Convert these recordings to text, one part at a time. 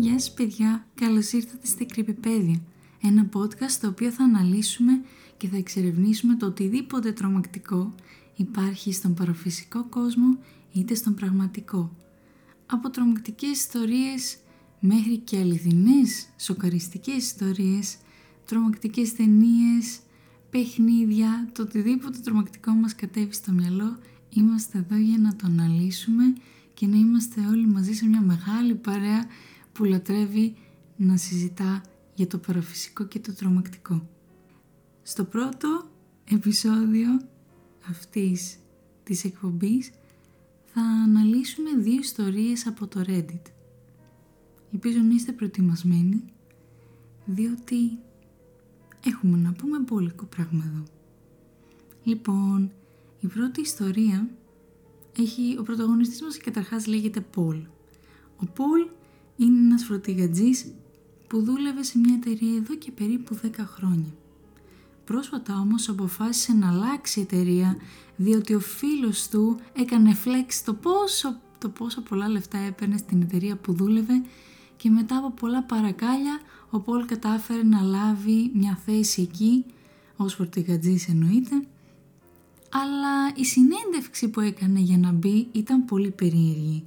Γεια σας παιδιά, καλώς ήρθατε στη Κρυπηπέδια, ένα podcast στο οποίο θα αναλύσουμε και θα εξερευνήσουμε το οτιδήποτε τρομακτικό υπάρχει στον παραφυσικό κόσμο είτε στον πραγματικό. Από τρομακτικές ιστορίες μέχρι και αληθινές, σοκαριστικές ιστορίες, τρομακτικές ταινίες, παιχνίδια, το οτιδήποτε τρομακτικό μας κατέβει στο μυαλό, είμαστε εδώ για να το αναλύσουμε και να είμαστε όλοι μαζί σε μια μεγάλη παρέα που λατρεύει να συζητά για το παραφυσικό και το τρομακτικό. Στο πρώτο επεισόδιο αυτής της εκπομπής θα αναλύσουμε δύο ιστορίες από το Reddit. Ελπίζω να είστε προετοιμασμένοι, διότι έχουμε να πούμε μπόλικο πράγμα εδώ. Λοιπόν, η πρώτη ιστορία έχει, ο πρωταγωνιστής μας καταρχάς λέγεται Πολ. Ο Πολ είναι ένας φροντιγατζής που δούλευε σε μια εταιρεία εδώ και περίπου 10 χρόνια. Πρόσφατα όμως αποφάσισε να αλλάξει εταιρεία διότι ο φίλος του έκανε flex το πόσο, το πόσο πολλά λεφτά έπαιρνε στην εταιρεία που δούλευε και μετά από πολλά παρακάλια ο Πολ κατάφερε να λάβει μια θέση εκεί ως φορτηγατζής εννοείται αλλά η συνέντευξη που έκανε για να μπει ήταν πολύ περίεργη.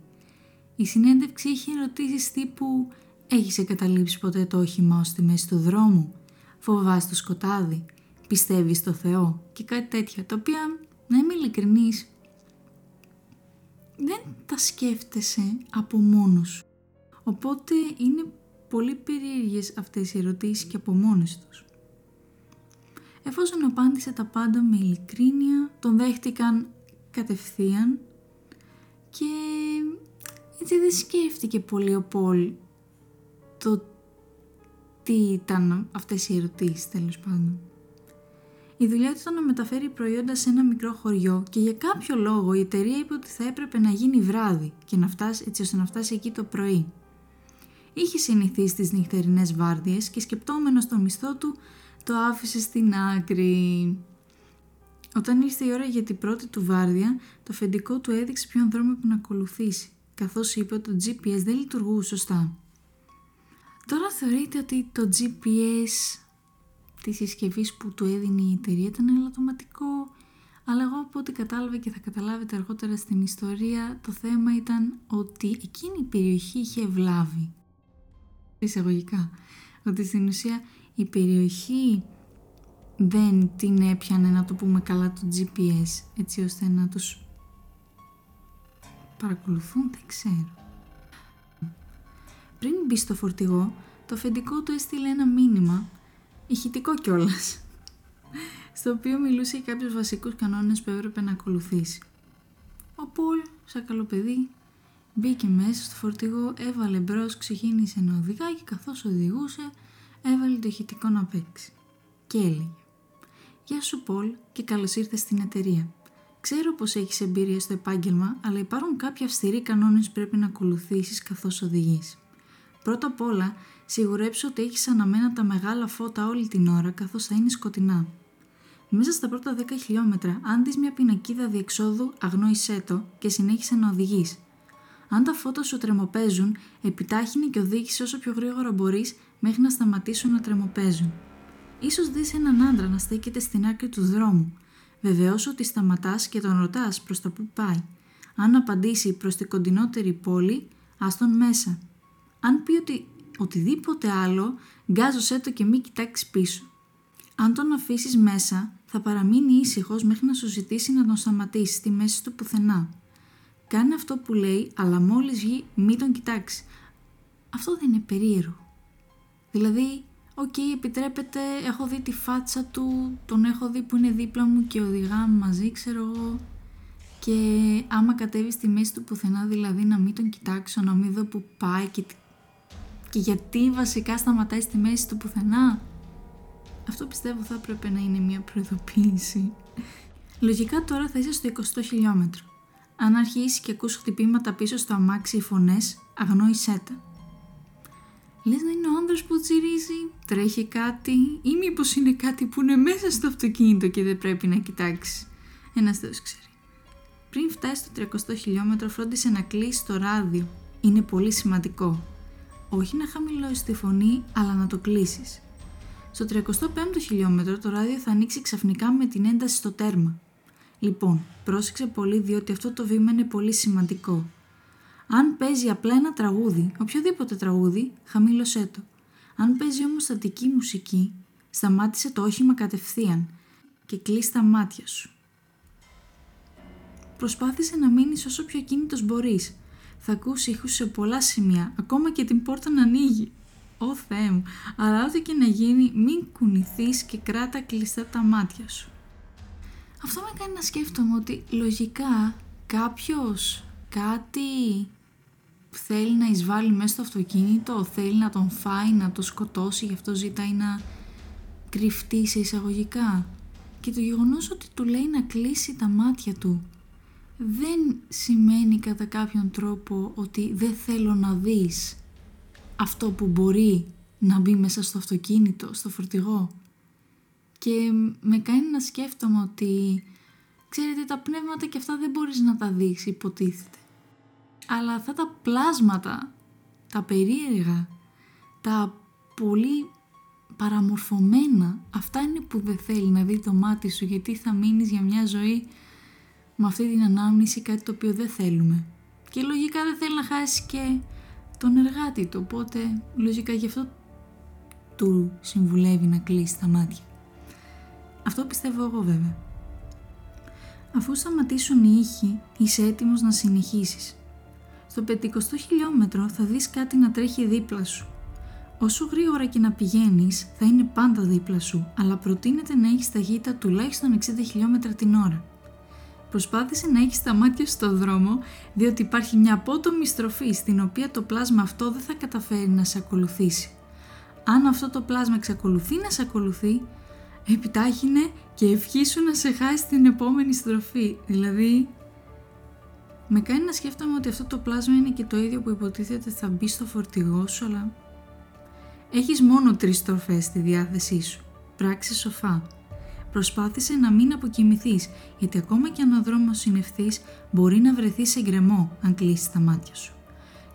Η συνέντευξη είχε ερωτήσεις τύπου «Έχεις εγκαταλείψει ποτέ το όχημά στη μέση του δρόμου» «Φοβάσαι το σκοτάδι» «Πιστεύεις στο Θεό» και κάτι τέτοια, τα οποία, να είμαι ειλικρινής, δεν τα σκέφτεσαι από μόνος Οπότε είναι πολύ περίεργες αυτές οι ερωτήσεις και από μόνες τους. Εφόσον απάντησε τα πάντα με ειλικρίνεια, τον δέχτηκαν κατευθείαν και έτσι δεν σκέφτηκε πολύ ο Πολ το τι ήταν αυτές οι ερωτήσεις τέλος πάντων. Η δουλειά του ήταν να μεταφέρει προϊόντα σε ένα μικρό χωριό και για κάποιο λόγο η εταιρεία είπε ότι θα έπρεπε να γίνει βράδυ και να φτάσει, έτσι ώστε να φτάσει εκεί το πρωί. Είχε συνηθίσει στις νυχτερινές βάρδιες και σκεπτόμενος το μισθό του το άφησε στην άκρη. Όταν ήρθε η ώρα για την πρώτη του βάρδια, το φεντικό του έδειξε ποιον δρόμο που να ακολουθήσει, καθώς είπε ότι το GPS δεν λειτουργούσε σωστά. Τώρα θεωρείτε ότι το GPS της συσκευής που του έδινε η εταιρεία ήταν ελαττωματικό, αλλά εγώ από ό,τι κατάλαβα και θα καταλάβετε αργότερα στην ιστορία, το θέμα ήταν ότι εκείνη η περιοχή είχε βλάβη εισαγωγικά, ότι στην ουσία η περιοχή δεν την έπιανε να το πούμε καλά το GPS έτσι ώστε να τους παρακολουθούν, δεν ξέρω. Πριν μπει στο φορτηγό, το αφεντικό του έστειλε ένα μήνυμα, ηχητικό κιόλας, στο οποίο μιλούσε για κάποιους βασικούς κανόνες που έπρεπε να ακολουθήσει. Ο Πολ, σαν καλό παιδί, Μπήκε μέσα στο φορτηγό, έβαλε μπρος, ξεκίνησε να οδηγάει και καθώς οδηγούσε έβαλε το ηχητικό να παίξει. Και έλεγε «Γεια σου Πολ και καλώς ήρθες στην εταιρεία. Ξέρω πως έχεις εμπειρία στο επάγγελμα, αλλά υπάρχουν κάποιοι αυστηροί κανόνες που πρέπει να ακολουθήσεις καθώς οδηγείς. Πρώτα απ' όλα, σιγουρέψου ότι έχεις αναμένα τα μεγάλα φώτα όλη την ώρα καθώς θα είναι σκοτεινά. Μέσα στα πρώτα 10 χιλιόμετρα, αν δεις μια πινακίδα διεξόδου, αγνόησέ το και συνέχισε να οδηγείς. Αν τα φώτα σου τρεμοπαίζουν, επιτάχυνε και οδήγησε όσο πιο γρήγορα μπορείς μέχρι να σταματήσουν να τρεμοπαίζουν. Ίσως δεις έναν άντρα να στέκεται στην άκρη του δρόμου. Βεβαιώσου ότι σταματάς και τον ρωτάς προς το που πάει. Αν απαντήσει προς την κοντινότερη πόλη, άστον μέσα. Αν πει ότι οτιδήποτε άλλο, γκάζωσέ το και μη κοιτάξεις πίσω. Αν τον αφήσεις μέσα, θα παραμείνει ήσυχος μέχρι να σου ζητήσει να τον σταματήσεις στη μέση του πουθενά. Κάνε αυτό που λέει, αλλά μόλις βγει μην τον κοιτάξεις. Αυτό δεν είναι περίεργο. Δηλαδή, OK, okay, επιτρέπεται, έχω δει τη φάτσα του, τον έχω δει που είναι δίπλα μου και οδηγάμε μαζί, ξέρω εγώ. Και άμα κατέβει στη μέση του πουθενά, δηλαδή να μην τον κοιτάξω, να μην δω που πάει και, και γιατί βασικά σταματάει στη μέση του πουθενά. Αυτό πιστεύω θα έπρεπε να είναι μια προειδοποίηση. Λογικά τώρα θα είσαι στο 20 χιλιόμετρο. Αν αρχίσει και ακούς χτυπήματα πίσω στο αμάξι ή φωνές, αγνόησέ τα. Λες να είναι ο άνδρας που τσιρίζει, τρέχει κάτι ή μήπως είναι κάτι που είναι μέσα στο αυτοκίνητο και δεν πρέπει να κοιτάξει. Ένας θεός ξέρει. Πριν φτάσει στο 300 χιλιόμετρο φρόντισε να κλείσεις το ράδιο. Είναι πολύ σημαντικό. όχι να χαμηλώσεις τη φωνή, αλλά να το κλείσεις. Στο 35ο χιλιόμετρο το ράδιο θα ανοίξει ξαφνικά με την ένταση στο τέρμα. Λοιπόν, πρόσεξε πολύ διότι αυτό το βήμα είναι πολύ σημαντικό. Αν παίζει απλά ένα τραγούδι, οποιοδήποτε τραγούδι, χαμήλωσέ το. Αν παίζει όμως στατική μουσική, σταμάτησε το όχημα κατευθείαν και κλείσει τα μάτια σου. Προσπάθησε να μείνεις όσο πιο κίνητος μπορείς. Θα ακούσει ήχους σε πολλά σημεία, ακόμα και την πόρτα να ανοίγει. Ω Θεέ μου, αλλά ό,τι και να γίνει μην κουνηθείς και κράτα κλειστά τα μάτια σου. Αυτό με κάνει να σκέφτομαι ότι λογικά κάποιος κάτι θέλει να εισβάλλει μέσα στο αυτοκίνητο, θέλει να τον φάει, να το σκοτώσει, γι' αυτό ζητάει να κρυφτεί σε εισαγωγικά. Και το γεγονός ότι του λέει να κλείσει τα μάτια του δεν σημαίνει κατά κάποιον τρόπο ότι δεν θέλω να δεις αυτό που μπορεί να μπει μέσα στο αυτοκίνητο, στο φορτηγό. Και με κάνει να σκέφτομαι ότι, ξέρετε, τα πνεύματα και αυτά δεν μπορείς να τα δεις, υποτίθεται. Αλλά αυτά τα πλάσματα, τα περίεργα, τα πολύ παραμορφωμένα, αυτά είναι που δεν θέλει να δει το μάτι σου, γιατί θα μείνεις για μια ζωή με αυτή την ανάμνηση κάτι το οποίο δεν θέλουμε. Και λογικά δεν θέλει να χάσει και τον εργάτη του, οπότε λογικά γι' αυτό του συμβουλεύει να κλείσει τα μάτια. Αυτό πιστεύω εγώ βέβαια. Αφού σταματήσουν οι ήχοι, είσαι έτοιμος να συνεχίσεις. Στο 50 χιλιόμετρο θα δεις κάτι να τρέχει δίπλα σου. Όσο γρήγορα και να πηγαίνεις, θα είναι πάντα δίπλα σου, αλλά προτείνεται να έχεις ταχύτητα τουλάχιστον 60 χιλιόμετρα την ώρα. Προσπάθησε να έχεις τα μάτια στο δρόμο, διότι υπάρχει μια απότομη στροφή στην οποία το πλάσμα αυτό δεν θα καταφέρει να σε ακολουθήσει. Αν αυτό το πλάσμα εξακολουθεί να σε ακολουθεί, επιτάχυνε και ευχήσου να σε χάσει την επόμενη στροφή. Δηλαδή, με κάνει να σκέφτομαι ότι αυτό το πλάσμα είναι και το ίδιο που υποτίθεται θα μπει στο φορτηγό σου, αλλά έχεις μόνο τρεις στροφές στη διάθεσή σου. Πράξε σοφά. Προσπάθησε να μην αποκοιμηθείς, γιατί ακόμα και αν ο δρόμος είναι ευθύς, μπορεί να βρεθεί σε γκρεμό αν κλείσεις τα μάτια σου.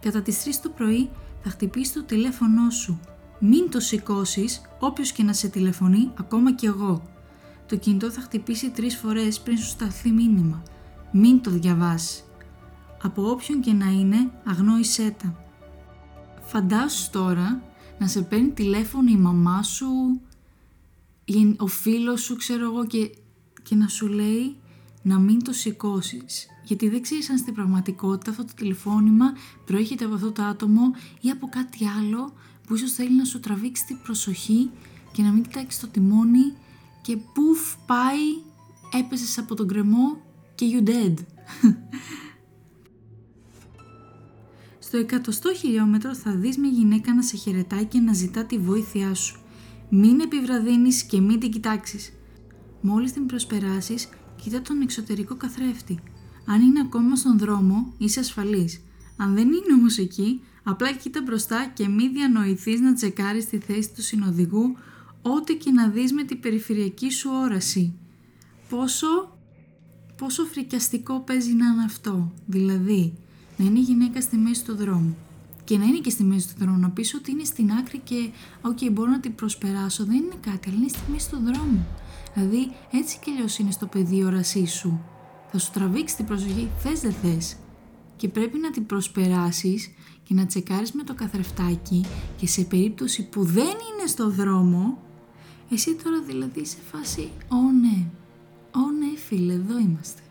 Κατά τις 3 το πρωί θα χτυπήσεις το τηλέφωνό σου. Μην το σηκώσεις, όποιος και να σε τηλεφωνεί, ακόμα και εγώ. Το κινητό θα χτυπήσει τρεις φορές πριν σου σταθεί μήνυμα. Μην το διαβάσεις. Από όποιον και να είναι, αγνόησέ τα. Φαντάσου τώρα να σε παίρνει τηλέφωνο η μαμά σου, ο φίλος σου ξέρω εγώ και, και να σου λέει να μην το σηκώσεις. Γιατί δεν ξέρεις αν στην πραγματικότητα αυτό το τηλεφώνημα προέρχεται από αυτό το άτομο ή από κάτι άλλο που ίσως θέλει να σου τραβήξει την προσοχή και να μην κοιτάξει το τιμόνι και πουφ πάει, έπεσες από τον κρεμό και you dead. Στο εκατοστό χιλιόμετρο θα δεις μια γυναίκα να σε χαιρετάει και να ζητά τη βοήθειά σου. Μην επιβραδύνεις και μην την κοιτάξεις. Μόλις την προσπεράσεις, κοίτα τον εξωτερικό καθρέφτη. Αν είναι ακόμα στον δρόμο, είσαι ασφαλής. Αν δεν είναι όμως εκεί, απλά κοίτα μπροστά και μην διανοηθείς να τσεκάρεις τη θέση του συνοδηγού, ό,τι και να δεις με την περιφερειακή σου όραση. Πόσο, πόσο φρικιαστικό παίζει να είναι αυτό, δηλαδή να είναι η γυναίκα στη μέση του δρόμου και να είναι και στη μέση του δρόμου. Να πεις ότι είναι στην άκρη και, OK, μπορώ να την προσπεράσω. Δεν είναι κάτι, αλλά είναι στη μέση του δρόμου. Δηλαδή, έτσι κι αλλιώς είναι στο πεδίο όρασή σου. Θα σου τραβήξει την προσοχή, θες δεν θες. Και πρέπει να την προσπεράσεις και να τσεκάρεις με το καθρεφτάκι και σε περίπτωση που δεν είναι στο δρόμο, εσύ τώρα δηλαδή σε φάση, ω ναι, ω ναι φίλε, εδώ είμαστε.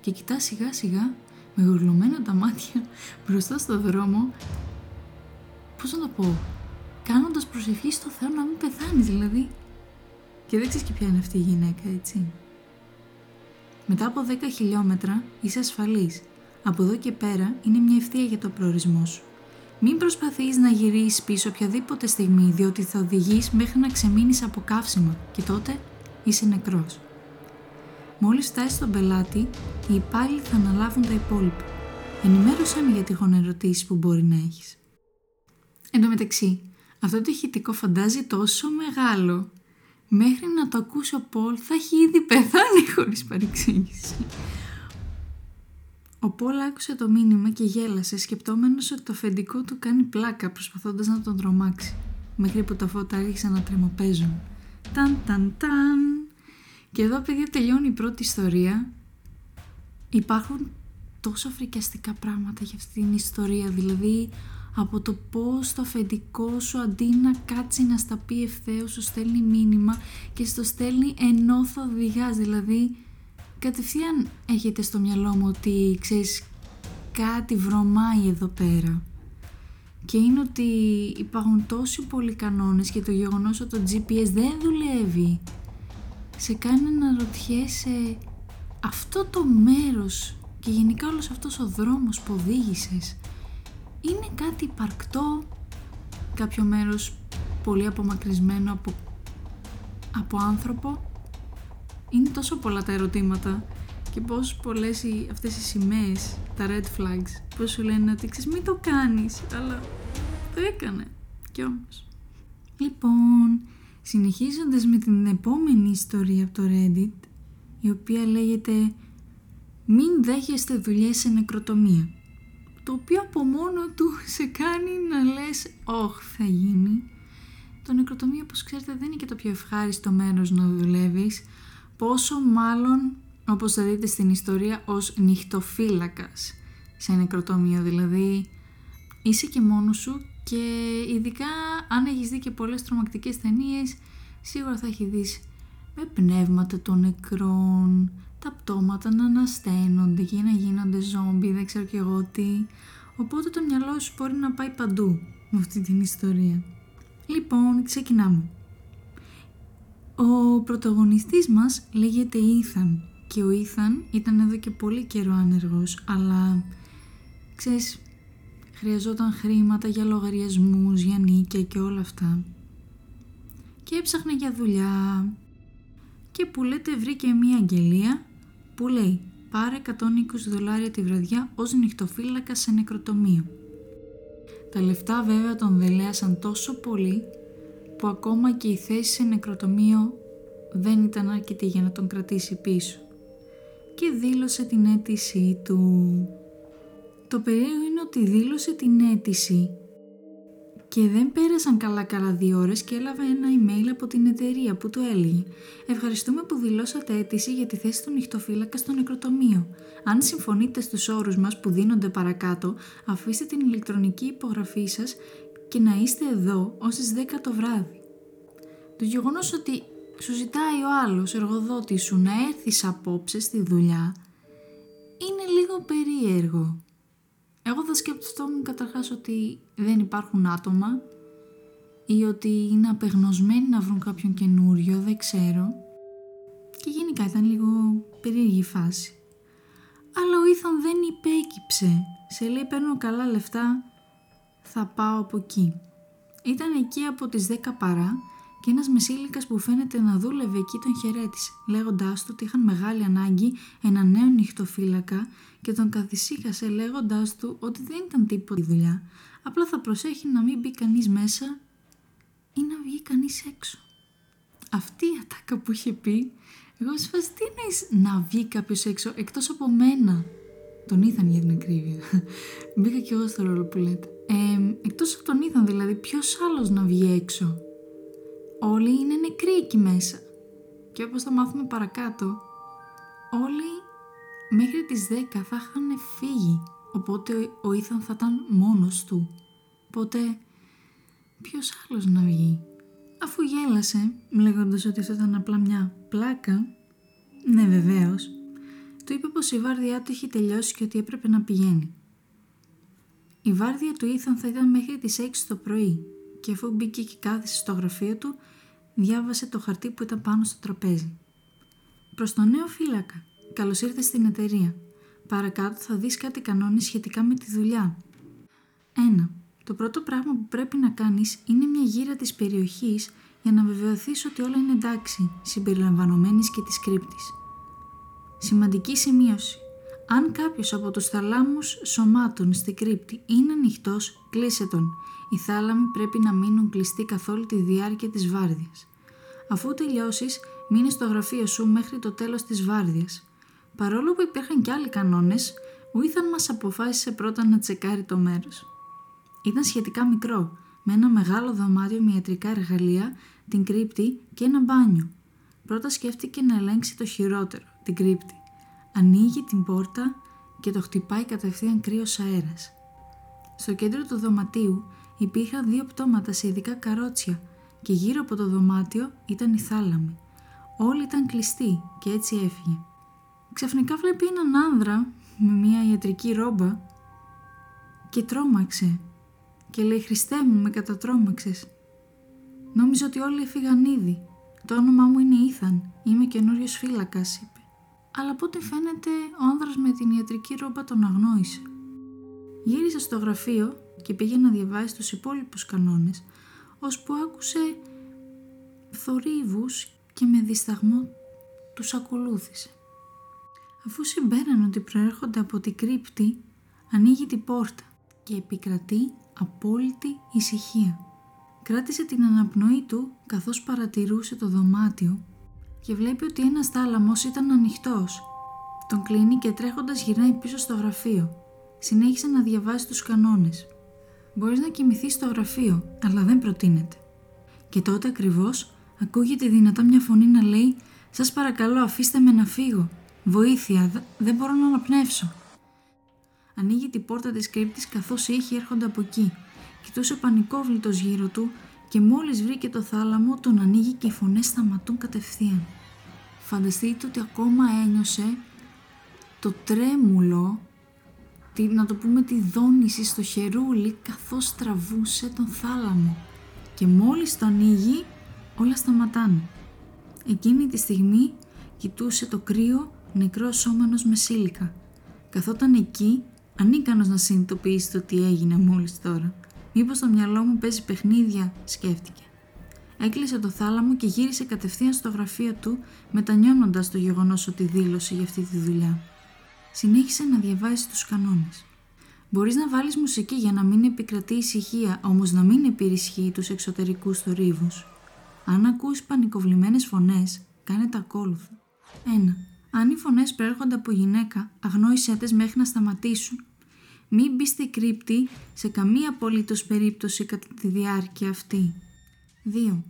Και κοιτάς σιγά σιγά με γουρλωμένα τα μάτια μπροστά στο δρόμο πώς να το πω, κάνοντας προσευχή στο Θεό να μην πεθάνεις δηλαδή. Και δεν ξέρεις και ποια είναι αυτή η γυναίκα, έτσι. Μετά από 10 χιλιόμετρα είσαι ασφαλής. Από εδώ και πέρα είναι μια ευθεία για το προορισμό σου. Μην προσπαθείς να γυρίσεις πίσω οποιαδήποτε στιγμή, διότι θα οδηγείς μέχρι να ξεμείνεις από καύσιμα και τότε είσαι νεκρός. Μόλις φτάσει στον πελάτη, οι υπάλληλοι θα αναλάβουν τα υπόλοιπα. Ενημέρωσαν για τυχόν ερωτήσεις που μπορεί να έχεις. Εν τω μεταξύ, αυτό το ηχητικό φαντάζει τόσο μεγάλο. Μέχρι να το ακούσει ο Πολ θα έχει ήδη πεθάνει χωρίς παρεξήγηση. Ο Πολ άκουσε το μήνυμα και γέλασε σκεπτόμενος ότι το αφεντικό του κάνει πλάκα προσπαθώντας να τον τρομάξει μέχρι που τα φώτα άρχισαν να τρεμοπαίζουν. Ταν ταν ταν. Και εδώ παιδιά τελειώνει η πρώτη ιστορία. Υπάρχουν τόσο φρικιαστικά πράγματα για αυτή την ιστορία. Δηλαδή από το πώς το αφεντικό σου αντί να κάτσει να στα πει ευθέως σου στέλνει μήνυμα και στο στέλνει ενώ θα οδηγάς. Δηλαδή κατευθείαν έχετε στο μυαλό μου ότι ξέρεις κάτι βρωμάει εδώ πέρα και είναι ότι υπάρχουν τόσοι πολλοί κανόνες και το γεγονός ότι το GPS δεν δουλεύει σε κάνει να ρωτιέσαι αυτό το μέρος και γενικά όλος αυτός ο δρόμος που οδήγησες είναι κάτι υπαρκτό κάποιο μέρος πολύ απομακρυσμένο από, από άνθρωπο; Είναι τόσο πολλά τα ερωτήματα και πώς πολλές οι, αυτές οι σημαίες, τα red flags, πώς σου λένε ότι ξέρεις μην το κάνεις, αλλά το έκανε κι όμως. Λοιπόν, συνεχίζοντας με την επόμενη ιστορία από το Reddit, η οποία λέγεται «Μην δέχεστε δουλειές σε νεκροτομία», το οποίο από μόνο του σε κάνει να λες «Ωχ, θα γίνει». Το νεκροτομείο, όπως ξέρετε, δεν είναι και το πιο ευχάριστο μέρος να δουλεύεις, πόσο μάλλον όπως θα δείτε στην ιστορία ως νυχτοφύλακας σε νεκροτομείο δηλαδή είσαι και μόνος σου και ειδικά αν έχεις δει και πολλές τρομακτικές ταινίες, σίγουρα θα έχεις δεις με πνεύματα των νεκρών τα πτώματα να ανασταίνονται και να γίνονται ζόμπι δεν ξέρω και εγώ τι. Οπότε το μυαλό σου μπορεί να πάει παντού με αυτή την ιστορία. Λοιπόν ξεκινάμε. Ο πρωταγωνιστής μας λέγεται Ήθαν και ο Ήθαν ήταν εδώ και πολύ καιρό άνεργος, αλλά ξέρεις, χρειαζόταν χρήματα για λογαριασμούς, για νίκια και όλα αυτά. Και έψαχνε για δουλειά και που λέτε βρήκε μία αγγελία που λέει πάρε 120 δολάρια τη βραδιά ως νυχτοφύλακα σε νεκροτομείο. Τα λεφτά βέβαια τον δελέασαν τόσο πολύ που ακόμα και η θέση σε νεκροτομείο δεν ήταν αρκετή για να τον κρατήσει πίσω και δήλωσε την αίτησή του. Το περίεργο είναι ότι δήλωσε την αίτηση και δεν πέρασαν καλά καλά δύο ώρες και έλαβε ένα email από την εταιρεία που του έλεγε «Ευχαριστούμε που δηλώσατε αίτηση για τη θέση του νυχτοφύλακα στο νεκροτομείο. Αν συμφωνείτε στους όρους μας που δίνονται παρακάτω, αφήστε την ηλεκτρονική υπογραφή σας και να είστε εδώ ως τις 10 το βράδυ». Το γεγονός ότι σου ζητάει ο άλλος εργοδότης σου να έρθεις απόψε στη δουλειά είναι λίγο περίεργο. Εγώ θα σκεφτόμουν καταρχάς ότι δεν υπάρχουν άτομα ή ότι είναι απεγνωσμένοι να βρουν κάποιον καινούριο, δεν ξέρω. Και γενικά ήταν λίγο περίεργη φάση. Αλλά ο Ήθαν δεν υπέκυψε. Σε λέει παίρνω καλά λεφτά, θα πάω από εκεί. Ήταν εκεί από τις 10 παρά και ένας μεσήλικας που φαίνεται να δούλευε εκεί τον χαιρέτησε, λέγοντάς του ότι είχαν μεγάλη ανάγκη ένα νέο νυχτοφύλακα και τον καθησύχασε λέγοντάς του ότι δεν ήταν τίποτα η δουλειά, απλά θα προσέχει να μην μπει κανείς μέσα ή να βγει κανείς έξω. Αυτή η ατάκα που είχε πει, εγώ σου τι εννοείς να βγει κάποιος έξω εκτός από μένα; Τον ήθαν για την ακρίβεια. Μπήκα κι εγώ στο ρόλο που λέτε. Ε, εκτός από τον ήθαν δηλαδή, ποιος άλλος να βγει έξω; Όλοι είναι νεκροί εκεί μέσα. Και όπως θα μάθουμε παρακάτω, όλοι μέχρι τις 10 θα είχαν φύγει, οπότε ο Ήθαν θα ήταν μόνος του. Οπότε ποιος άλλος να βγει; Αφού γέλασε, λέγοντας ότι αυτό ήταν απλά μια πλάκα, ναι βεβαίως, του είπε πως η βάρδιά του είχε τελειώσει και ότι έπρεπε να πηγαίνει. Η βάρδια του Ήθαν θα ήταν μέχρι τις 6 το πρωί και αφού μπήκε και κάθισε στο γραφείο του, διάβασε το χαρτί που ήταν πάνω στο τραπέζι. Προς τον νέο φύλακα. Καλώς ήρθες στην εταιρεία. Παρακάτω θα δεις κάτι κανόνες σχετικά με τη δουλειά. 1. Το πρώτο πράγμα που πρέπει να κάνεις είναι μια γύρα της περιοχής για να βεβαιωθείς ότι όλα είναι εντάξει, συμπεριλαμβανομένης και της κρύπτης. Σημαντική σημείωση. Αν κάποιος από τους θαλάμους σωμάτων στην κρύπτη είναι ανοιχτός, κλείσε τον. Οι θάλαμοι πρέπει να μείνουν κλειστοί καθ' όλη τη διάρκεια της βάρδιας. Αφού τελειώσεις, μείνε στο γραφείο σου μέχρι το τέλος της βάρδιας. Παρόλο που υπήρχαν και άλλοι κανόνες, Ο Ήθαν μας αποφάσισε πρώτα να τσεκάρει το μέρος. Ήταν σχετικά μικρό, με ένα μεγάλο δωμάτιο με ιατρικά εργαλεία, την κρύπτη και ένα μπάνιο. Πρώτα σκέφτηκε να ελέγξει το χειρότερο, την κρύπτη. Ανοίγει την πόρτα και το χτυπάει κατευθείαν κρύος αέρας. Στο κέντρο του δωματίου υπήρχαν δύο πτώματα σε ειδικά καρότσια και γύρω από το δωμάτιο ήταν η θάλαμη. Όλοι ήταν κλειστοί και έτσι έφυγε. Ξαφνικά βλέπει έναν άνδρα με μια ιατρική ρόμπα και τρόμαξε και λέει «Χριστέ μου, με κατατρόμαξες». Νόμιζα ότι όλοι έφυγαν ήδη. Το όνομά μου είναι Ήθαν, είμαι καινούριος φύλακας, είπε. Αλλά από ό,τι φαίνεται ο άνδρας με την ιατρική ρόμπα τον αγνόησε. Γύρισε στο γραφείο και πήγε να διαβάσει τους υπόλοιπους κανόνες, ώσπου άκουσε θορύβους και με δισταγμό τους ακολούθησε. Αφού συμπέρανε ότι προέρχονται από την κρύπτη, ανοίγει την πόρτα και επικρατεί απόλυτη ησυχία. Κράτησε την αναπνοή του καθώς παρατηρούσε το δωμάτιο και βλέπει ότι ένας θάλαμος ήταν ανοιχτός. Τον κλείνει και τρέχοντας γυρνάει πίσω στο γραφείο. Συνέχισε να διαβάσει τους κανόνες. Μπορείς να κοιμηθείς στο γραφείο, αλλά δεν προτείνεται. Και τότε ακριβώς ακούγεται δυνατά μια φωνή να λέει «Σας παρακαλώ αφήστε με να φύγω. Βοήθεια, δεν μπορώ να αναπνεύσω». Ανοίγει την πόρτα της κρύπτης καθώς οι ήχοι έρχονται από εκεί. Κοιτούσε πανικόβλητος γύρω του και μόλις βρήκε το θάλαμο τον ανοίγει και οι φωνές σταματούν κατευθείαν. Φανταστείτε ότι ακόμα ένιωσε το τρέμουλο, τη, να το πούμε τη δόνηση στο χερούλι καθώς τραβούσε τον θάλαμο και μόλις το ανοίγει όλα σταματάνε. Εκείνη τη στιγμή κοιτούσε το κρύο νεκρό σώμανος με σύλικα. Καθόταν εκεί ανίκανος να συνειδητοποιήσει το τι έγινε μόλις τώρα. Μήπως το μυαλό μου παίζει παιχνίδια, σκέφτηκε. Έκλεισε το θάλαμο και γύρισε κατευθείαν στο γραφείο του, μετανιώνοντας το γεγονός ότι δήλωσε για αυτή τη δουλειά. Συνέχισε να διαβάσει τους κανόνες. Μπορείς να βάλεις μουσική για να μην επικρατεί ησυχία, όμως να μην επιρισχύει τους εξωτερικούς θορύβους. Αν ακούεις πανικοβλημένες φωνές, κάνε τα ακόλουθα. 1. Αν οι φωνές προέρχονται από γυναίκα, αγνόησέ τες μέχρι να σταματήσουν. Μην μπει στη κρύπτη σε καμία απολύτως περίπτωση κατά τη διάρκεια αυτή. 2.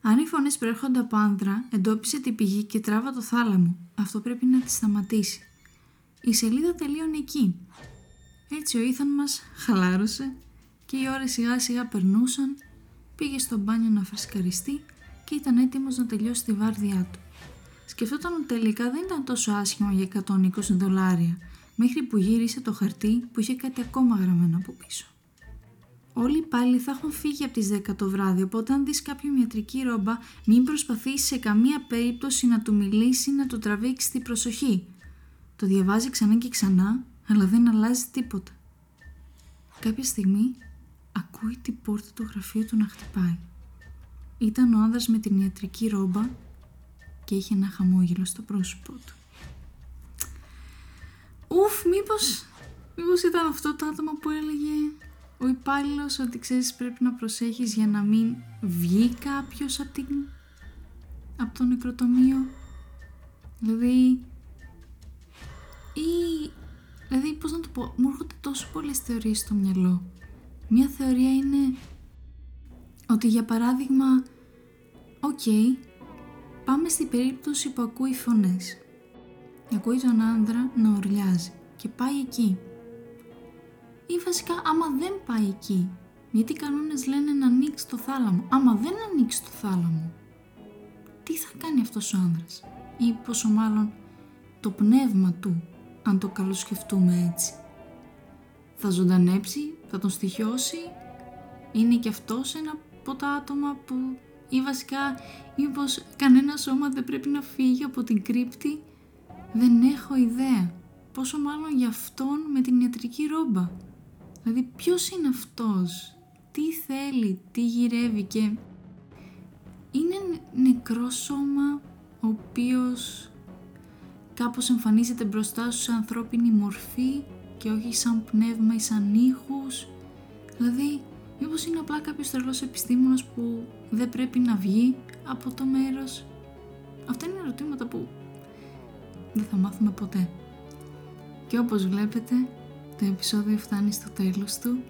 Αν οι φωνές προέρχονται από άνδρα, εντόπισε την πηγή και τράβα το θάλαμο. Αυτό πρέπει να τη σταματήσει. Η σελίδα τελείωνε εκεί. Έτσι ο Ήθαν μας χαλάρωσε και οι ώρες σιγά σιγά περνούσαν, πήγε στο μπάνιο να φρεσκαριστεί και ήταν έτοιμος να τελειώσει τη βάρδιά του. Σκεφτόταν ότι τελικά δεν ήταν τόσο άσχημα για 120 δολάρια, μέχρι που γύρισε το χαρτί που είχε κάτι ακόμα γραμμένο από πίσω. Όλοι πάλι θα έχουν φύγει από τις 10 το βράδυ, οπότε αν δεις κάποιο ιατρική ρόμπα, μην προσπαθήσει σε καμία περίπτωση να του μιλήσεις, να του τραβήξεις την προσοχή. Το διαβάζει ξανά και ξανά, αλλά δεν αλλάζει τίποτα. Κάποια στιγμή ακούει την πόρτα του γραφείου του να χτυπάει. Ήταν ο άνδρας με την ιατρική ρόμπα και είχε ένα χαμόγελο στο πρόσωπό του. Ουφ, μήπως, μήπως ήταν αυτό το άτομο που έλεγε ο υπάλληλος ότι ξέρεις πρέπει να προσέχεις για να μην βγει κάποιος από, την, από το νεκροτομείο. Δηλαδή, ή, δηλαδή πώς να το πω, μου έρχονται τόσο πολλές θεωρίες στο μυαλό. Μία θεωρία είναι ότι για παράδειγμα, οκ, πάμε στην περίπτωση που ακούει φωνές. Ακούει τον άνδρα να ουρλιάζει και πάει εκεί. Ή βασικά άμα δεν πάει εκεί, γιατί οι κανόνες λένε να ανοίξει το θάλαμο. Άμα δεν ανοίξει το θάλαμο, τι θα κάνει αυτός ο άνδρας; Ή πόσο μάλλον το πνεύμα του, αν το καλοσκεφτούμε έτσι. Θα ζωντανέψει, θα τον στοιχιώσει, είναι και αυτός ένα από τα άτομα που ή βασικά μήπως κανένα σώμα δεν πρέπει να φύγει από την κρύπτη. Δεν έχω ιδέα. Πόσο μάλλον για αυτόν με την ιατρική ρόμπα. Δηλαδή ποιος είναι αυτός, τι θέλει, τι γυρεύει και είναι νεκρό σώμα ο οποίος κάπως εμφανίζεται μπροστά σου σε ανθρώπινη μορφή και όχι σαν πνεύμα ή σαν ήχους. Δηλαδή Μήπως είναι απλά κάποιος τρελός επιστήμονας που δεν πρέπει να βγει από το μέρος. Αυτά είναι ερωτήματα που δεν θα μάθουμε ποτέ. Και όπως βλέπετε, το επεισόδιο φτάνει στο τέλος του.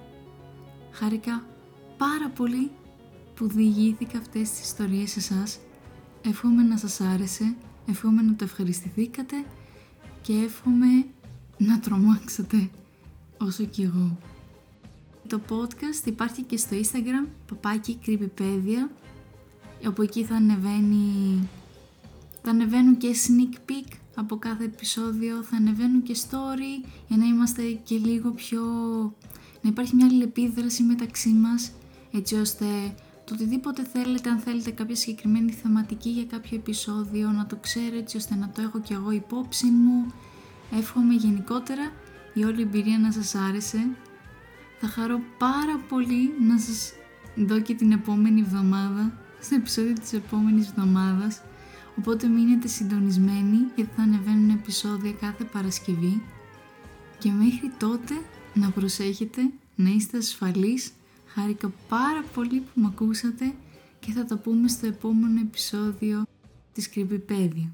Χάρηκα πάρα πολύ που διηγήθηκα αυτές τις ιστορίες σε εσάς. Εύχομαι να σας άρεσε, εύχομαι να το ευχαριστηθήκατε και εύχομαι να τρομάξετε όσο και εγώ. Το podcast υπάρχει και στο Instagram, παπάκι creepypedia, όπου εκεί θα ανεβαίνει, θα ανεβαίνουν και sneak peek από κάθε επεισόδιο, θα ανεβαίνουν και story για να είμαστε και λίγο πιο, να υπάρχει μια αλληλεπίδραση μεταξύ μας, έτσι ώστε το οτιδήποτε θέλετε, αν θέλετε κάποια συγκεκριμένη θεματική για κάποιο επεισόδιο, να το ξέρω έτσι ώστε να το έχω και εγώ υπόψη μου. Εύχομαι γενικότερα η όλη εμπειρία να σας άρεσε. Θα χαρώ πάρα πολύ να σας δω και την επόμενη εβδομάδα, στο επεισόδιο της επόμενης εβδομάδας. Οπότε μείνετε συντονισμένοι γιατί θα ανεβαίνουν επεισόδια κάθε Παρασκευή. Και μέχρι τότε να προσέχετε, να είστε ασφαλείς. Χάρηκα πάρα πολύ που με ακούσατε και θα τα πούμε στο επόμενο επεισόδιο της Creepypedia.